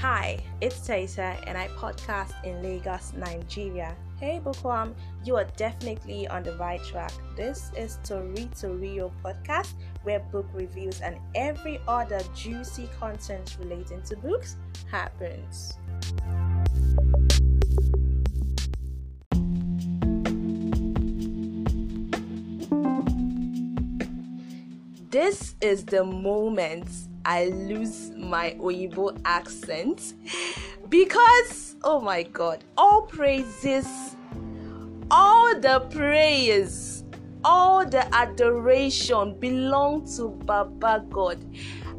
Hi, it's Taisa and I podcast in Lagos, Nigeria. Hey Bookworm, you are definitely on the right track. This is Tori Torio podcast where book reviews and every other juicy content relating to books happens. This is the moment I lose my Oyibo accent because, oh my god, all praises, all the prayers, all the adoration belong to Baba God.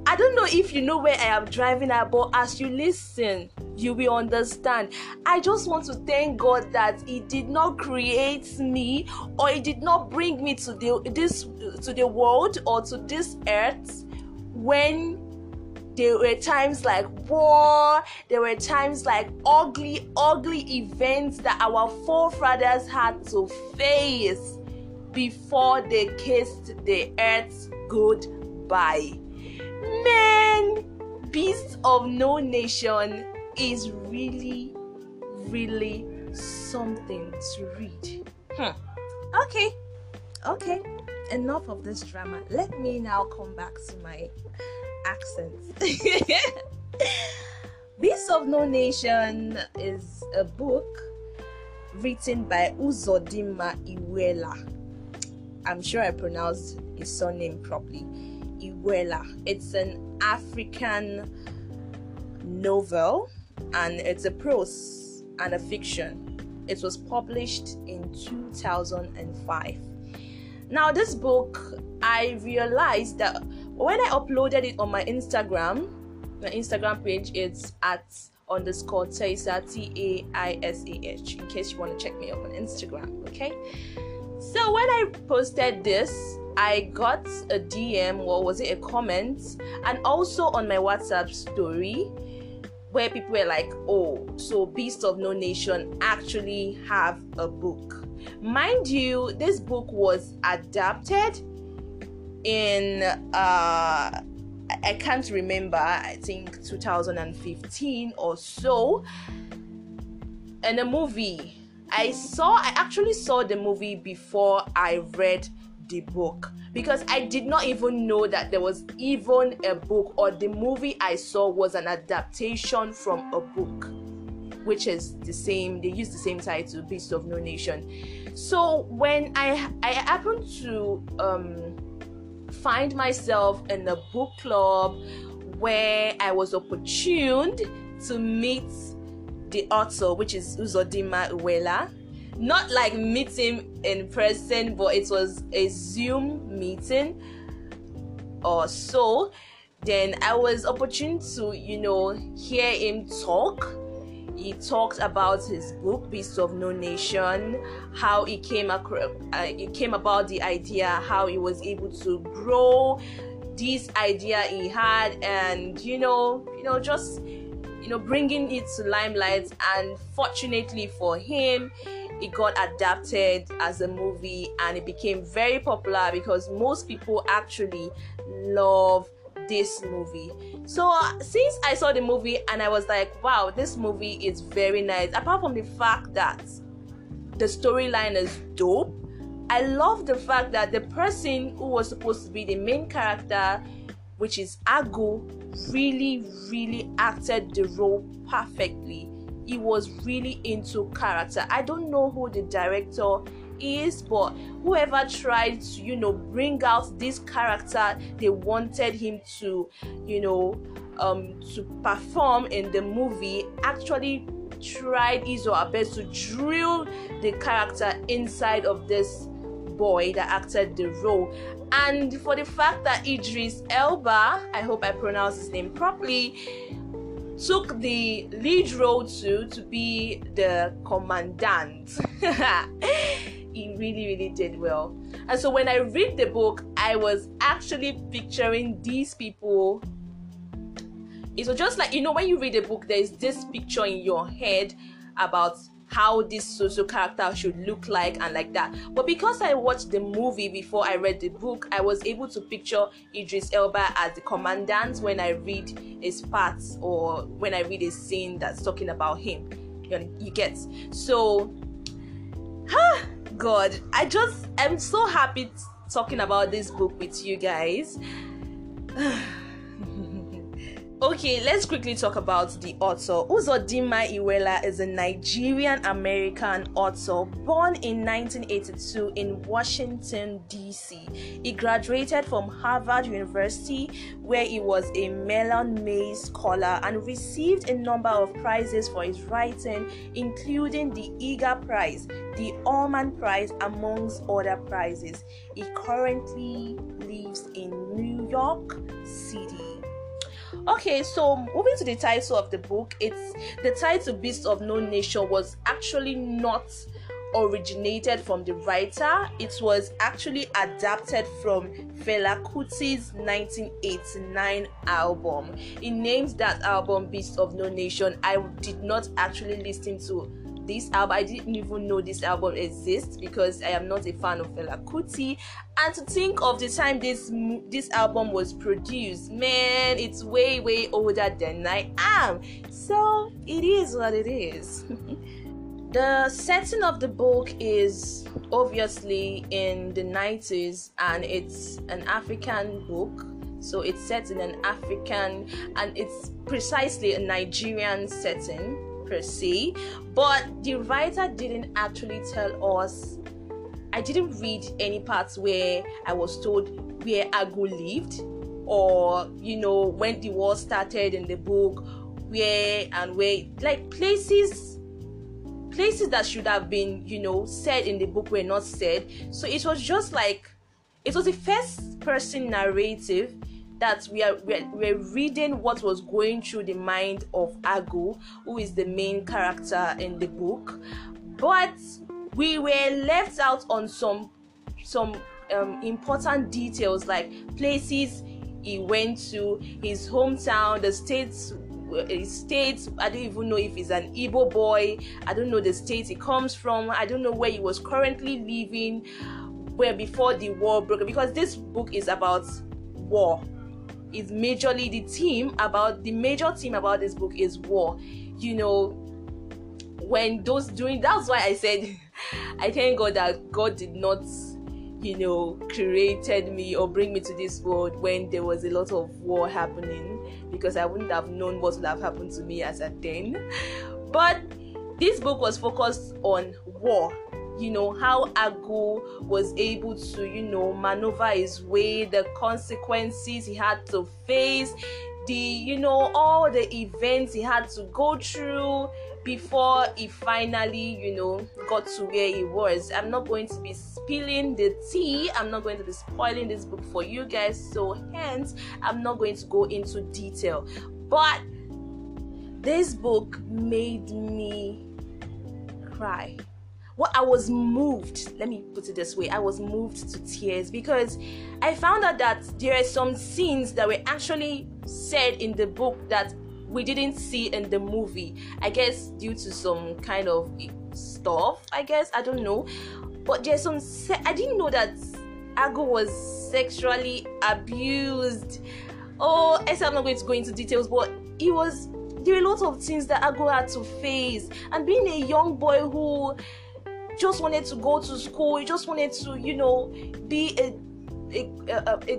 I don't know if you know where I am driving at, but as you listen, you will understand. I just want to thank God that He did not create me or He did not bring me to the this to the world or to this earth when there were times like war, there were times like ugly, ugly events that our forefathers had to face before they kissed the earth goodbye. Man, Beast of No Nation is really, really something to read. Hmm. Okay, okay, enough of this drama. Let me now come back to my accents. Beast of No Nation is a book written by Uzodinma Iweala. I'm sure I pronounced his surname properly. Iweala. It's an African novel and it's a prose and a fiction. It was published in 2005. Now, this book, I realized that when I uploaded it on my Instagram, my Instagram page, it's at underscore Taisa T A I S A H. In case you want to check me up on Instagram, okay? So when I posted this, I got a DM or was it a comment, and also on my WhatsApp story where people were like, "Oh, so Beast of No Nation actually have a book." Mind you, this book was adapted in uh I can't remember, I think 2015 or so. And a movie. I saw I actually saw the movie before I read the book because I did not even know that there was even a book or the movie I saw was an adaptation from a book which is the same they use the same title Beast of No Nation. So when I I happened to um find myself in a book club where I was opportuned to meet the author, which is Uzodinma Iweala. Not like meet him in person, but it was a Zoom meeting or so. Then I was opportune to, you know, hear him talk he talked about his book beast of no nation how he came across uh, came about the idea how he was able to grow this idea he had and you know you know just you know bringing it to limelight and fortunately for him it got adapted as a movie and it became very popular because most people actually love this movie. So uh, since I saw the movie and I was like, wow, this movie is very nice. Apart from the fact that the storyline is dope, I love the fact that the person who was supposed to be the main character, which is Agu, really, really acted the role perfectly. He was really into character. I don't know who the director is, but whoever tried to, you know, bring out this character they wanted him to, you know, um, to perform in the movie actually tried his or her best to drill the character inside of this boy that acted the role. And for the fact that Idris Elba, I hope I pronounced his name properly, took the lead role to to be the commandant. he really, really did well. And so when I read the book, I was actually picturing these people. It was just like, you know, when you read a book, there's this picture in your head about how this social character should look like and like that. But because I watched the movie before I read the book, I was able to picture Idris Elba as the commandant when I read his parts or when I read a scene that's talking about him. You, you get so. God, I just am so happy talking about this book with you guys. Okay, let's quickly talk about the author. Uzodinma Iweala is a Nigerian American author born in 1982 in Washington, D.C. He graduated from Harvard University, where he was a Mellon Mays Scholar and received a number of prizes for his writing, including the Eager Prize, the Horman Prize, amongst other prizes. He currently lives in New York City. Okay, so moving to the title of the book, it's the title Beast of No Nation was actually not originated from the writer. It was actually adapted from Fela Kuti's 1989 album. He named that album Beast of No Nation. I did not actually listen to this album. I didn't even know this album exists because I am not a fan of Fela Kuti. And to think of the time this this album was produced, man, it's way way older than I am. So it is what it is. the setting of the book is obviously in the 90s and it's an African book so it's set in an African and it's precisely a Nigerian setting per se, but the writer didn't actually tell us. I didn't read any parts where I was told where Agu lived, or you know when the war started in the book, where and where like places places that should have been you know said in the book were not said so it was just like it was a first person narrative that we are we're, we're reading what was going through the mind of Agu, who is the main character in the book, but we were left out on some some um, important details like places he went to, his hometown, the states his state. I don't even know if he's an Igbo boy. I don't know the state he comes from. I don't know where he was currently living where before the war broke because this book is about war is majorly the theme about the major theme about this book is war. You know, when those doing that's why I said I thank God that God did not, you know, created me or bring me to this world when there was a lot of war happening because I wouldn't have known what would have happened to me as a then. But this book was focused on war you know how Agu was able to you know maneuver his way the consequences he had to face the you know all the events he had to go through before he finally you know got to where he was. I'm not going to be spilling the tea. I'm not going to be spoiling this book for you guys so hence i'm not going to go into detail. But this book made me cry I was moved. Let me put it this way I was moved to tears because I found out that there are some scenes that were actually said in the book that we didn't see in the movie. I guess due to some kind of stuff, I guess. I don't know. But there's some. Se- I didn't know that Agu was sexually abused. Oh, I said I'm not going to go into details, but he was there were a lot of things that Agu had to face. And being a young boy who just wanted to go to school. He just wanted to, you know, be a a, a, a,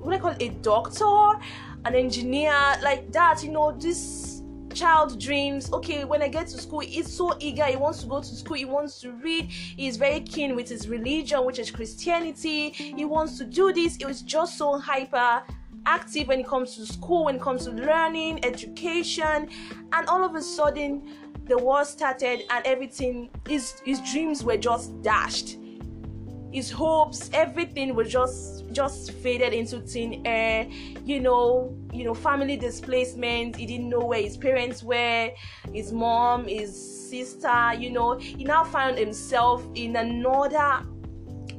what I call it, a doctor, an engineer, like that. You know, this child dreams. Okay, when I get to school, he's so eager. He wants to go to school. He wants to read. He's very keen with his religion, which is Christianity. He wants to do this. It was just so hyper active when it comes to school, when it comes to learning, education, and all of a sudden the war started and everything his his dreams were just dashed. His hopes everything was just just faded into thin air. You know you know family displacement he didn't know where his parents were his mom his sister you know. He now found himself in another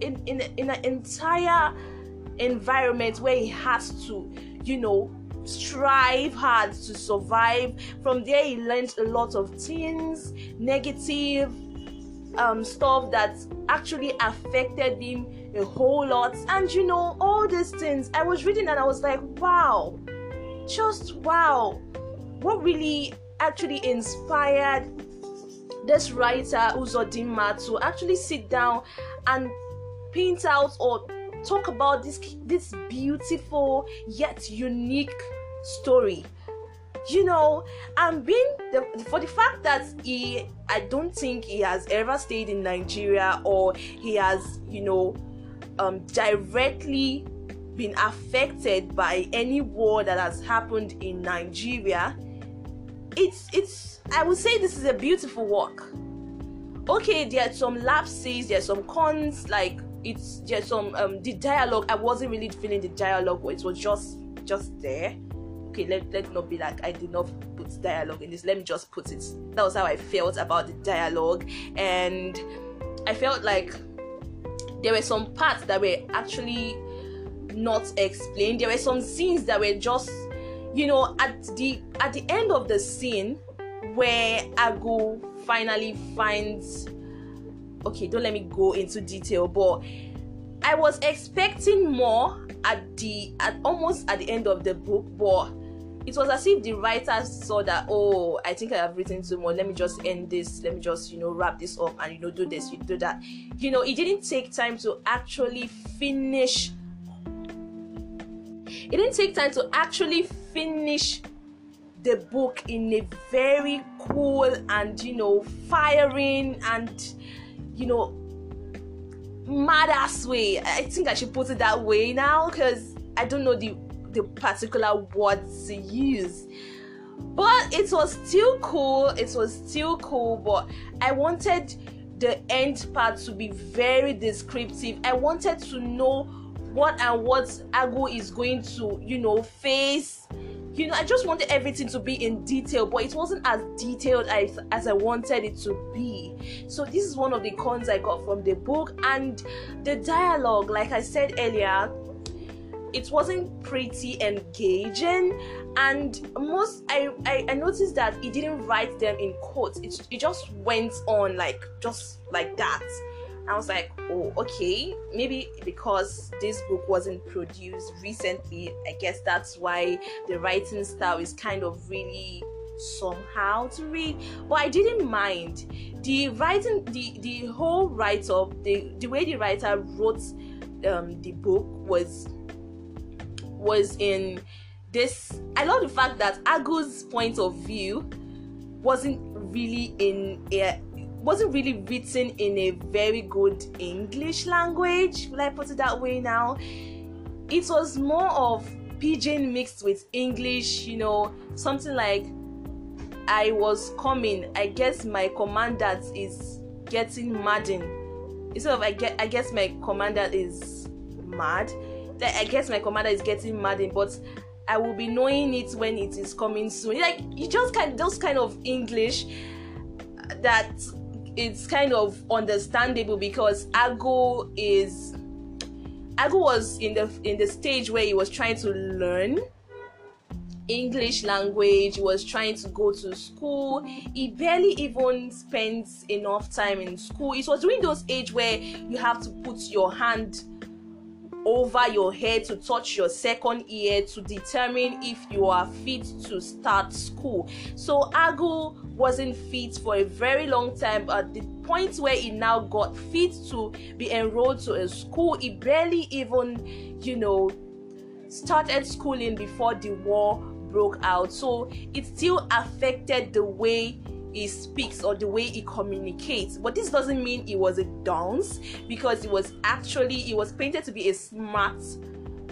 in in, in an entire environment where he has to you know strive hard to survive. From there, he learned a lot of things, negative um, stuff that actually affected him a whole lot. And you know, all these things, I was reading and I was like, wow, just wow. What really actually inspired this writer Uzodinma to actually sit down and paint out or talk about this this beautiful yet unique story. You know and being the, for the fact that he i don't think he has ever stayed in nigeria or he has you know um, directly been affected by any war that has happened in nigeria it's it's i would say this is a beautiful work. Okay there are some lapses there are some cons like it's there's some um the dialogue i wasn't really feeling the dialogue it was just just there okay let, let not be like i did not put dialogue in this. Let me just put it. That was how i felt about the dialogue. And i felt like there were some parts that were actually not explained. There were some scenes that were just you know at the at the end of the scene where agu finally finds okay don't let me go into detail but i was expecting more at the at almost at the end of the book but it was as if the writer saw that oh i think i have written too much. Let me just end this. Let me just you know wrap this up and you know do this you do that. You know it didn't take time to actually finish. It didn't take time to actually finish the book in a very cool and you know firing and you know mad ass way. I think i should put it that way now because i don't know the the particular words to use. But it was still cool it was still cool but i wanted the end part to be very descriptive. I wanted to know what and what agu is going to you know face. You know i just wanted everything to be in detail but it wasn't as detailed as, as i wanted it to be. So this is one of the cons i got from the book and the dialogue. Like i said earlier it wasn't pretty engaging and most I, I, I noticed that he didn't write them in quotes. It, it just went on like just like that. I was like, oh, okay, maybe because this book wasn't produced recently, I guess that's why the writing style is kind of really somehow to read. But I didn't mind. The writing, the the whole write up, the the way the writer wrote um, the book was was in this. I love the fact that Agu's point of view wasn't really in a wasn't really written in a very good English language. Will I put it that way now? It was more of pidgin mixed with English, you know, something like I was coming. I guess my commander is getting maddened. Instead of I get I guess my commander is mad. I guess my commander is getting maddened, eh, but I will be knowing it when it is coming soon. Like you just kind those kind of English uh, that it's kind of understandable because Agu is Agu was in the in the stage where he was trying to learn English language, he was trying to go to school. He barely even spends enough time in school. It was during those age where you have to put your hand over your head to touch your second ear to determine if you are fit to start school. So Agu wasn't fit for a very long time. At the point where he now got fit to be enrolled to a school, he barely even, you know, started schooling before the war broke out. So it still affected the way he speaks or the way he communicates. But this doesn't mean he was a dunce because he was actually he was painted to be a smart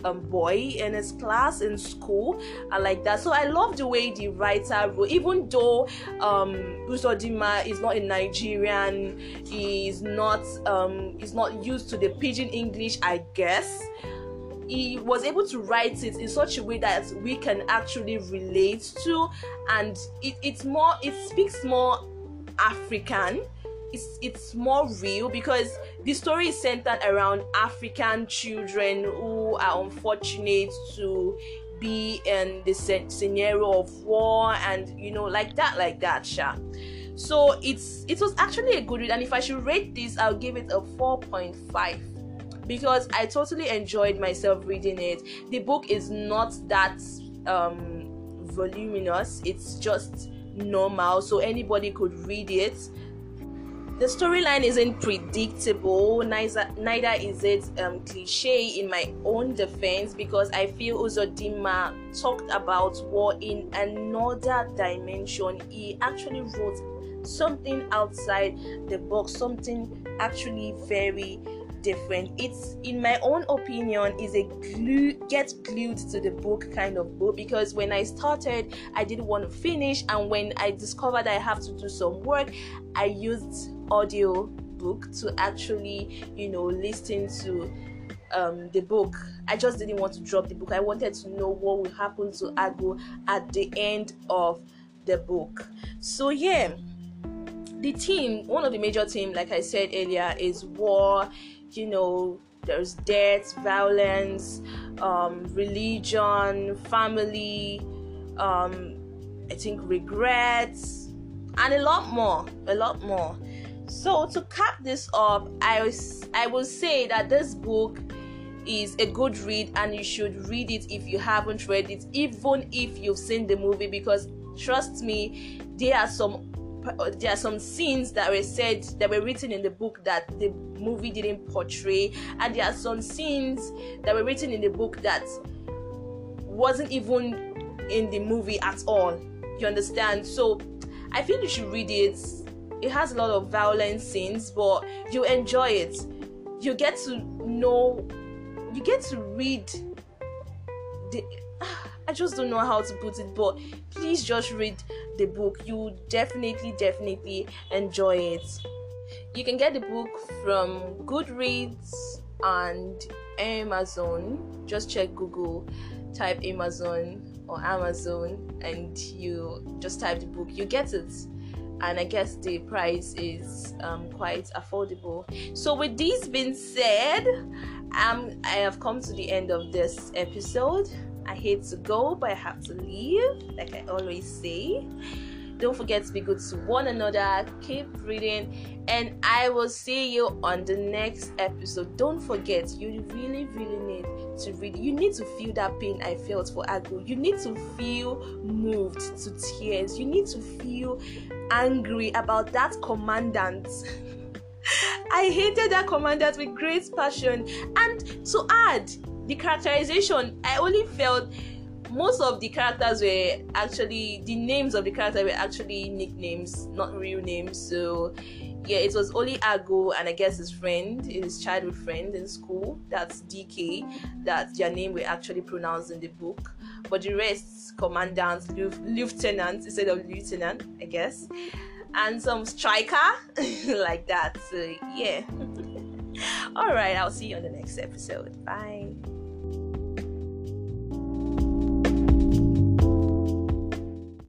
um, boy in his class in school and like that. So i love the way the writer wrote. Even though um Uzodinma is not a nigerian he's not um he's not used to the pidgin english i guess he was able to write it in such a way that we can actually relate to and it, it's more it speaks more african. It's it's more real because the story is centered around african children who are unfortunate to be in the scenario of war and you know like that like that sha. So it's it was actually a good read and if i should rate this i'll give it a 4.5 because i totally enjoyed myself reading it. The book is not that um voluminous. It's just normal so anybody could read it. The storyline isn't predictable. Neither neither is it um, cliche in my own defense because i feel uzodinma talked about war in another dimension. He actually wrote something outside the box something actually very different it's in my own opinion is a glue get glued to the book kind of book because when i started i didn't want to finish and when i discovered i have to do some work i used audio book to actually you know listen to um, the book. I just didn't want to drop the book. I wanted to know what will happen to Agu at the end of the book. So yeah, the team, one of the major team, like I said earlier, is war. You know, there's death, violence, um, religion, family. Um, I think regrets, and a lot more. A lot more. So to cap this up, I I will say that this book is a good read and you should read it if you haven't read it, even if you've seen the movie, because trust me, there are some there are some scenes that were said that were written in the book that the movie didn't portray, and there are some scenes that were written in the book that wasn't even in the movie at all. You understand? So I feel you should read it it has a lot of violent scenes, but you enjoy it. You get to know, you get to read the. I just don't know how to put it, but please just read the book. You definitely, definitely enjoy it. You can get the book from Goodreads and Amazon. Just check Google, type Amazon or Amazon, and you just type the book. You get it and I guess the price is um, quite affordable. So, with this being said, um, I have come to the end of this episode. I hate to go, but I have to leave, like I always say. Don't forget to be good to one another. Keep reading, and I will see you on the next episode. Don't forget, you really, really need to read. You need to feel that pain I felt for Agu. You need to feel moved to tears. You need to feel angry about that commandant. I hated that commandant with great passion. And to add, the characterization, I only felt most of the characters were actually the names of the characters were actually nicknames, not real names. So yeah, it was only Agu and I guess his friend, his childhood friend in school, that's DK, that their name were actually pronounced in the book. But the rest, commandants, lieutenants instead of lieutenant, I guess, and some striker like that. So yeah. All right, I'll see you on the next episode. Bye.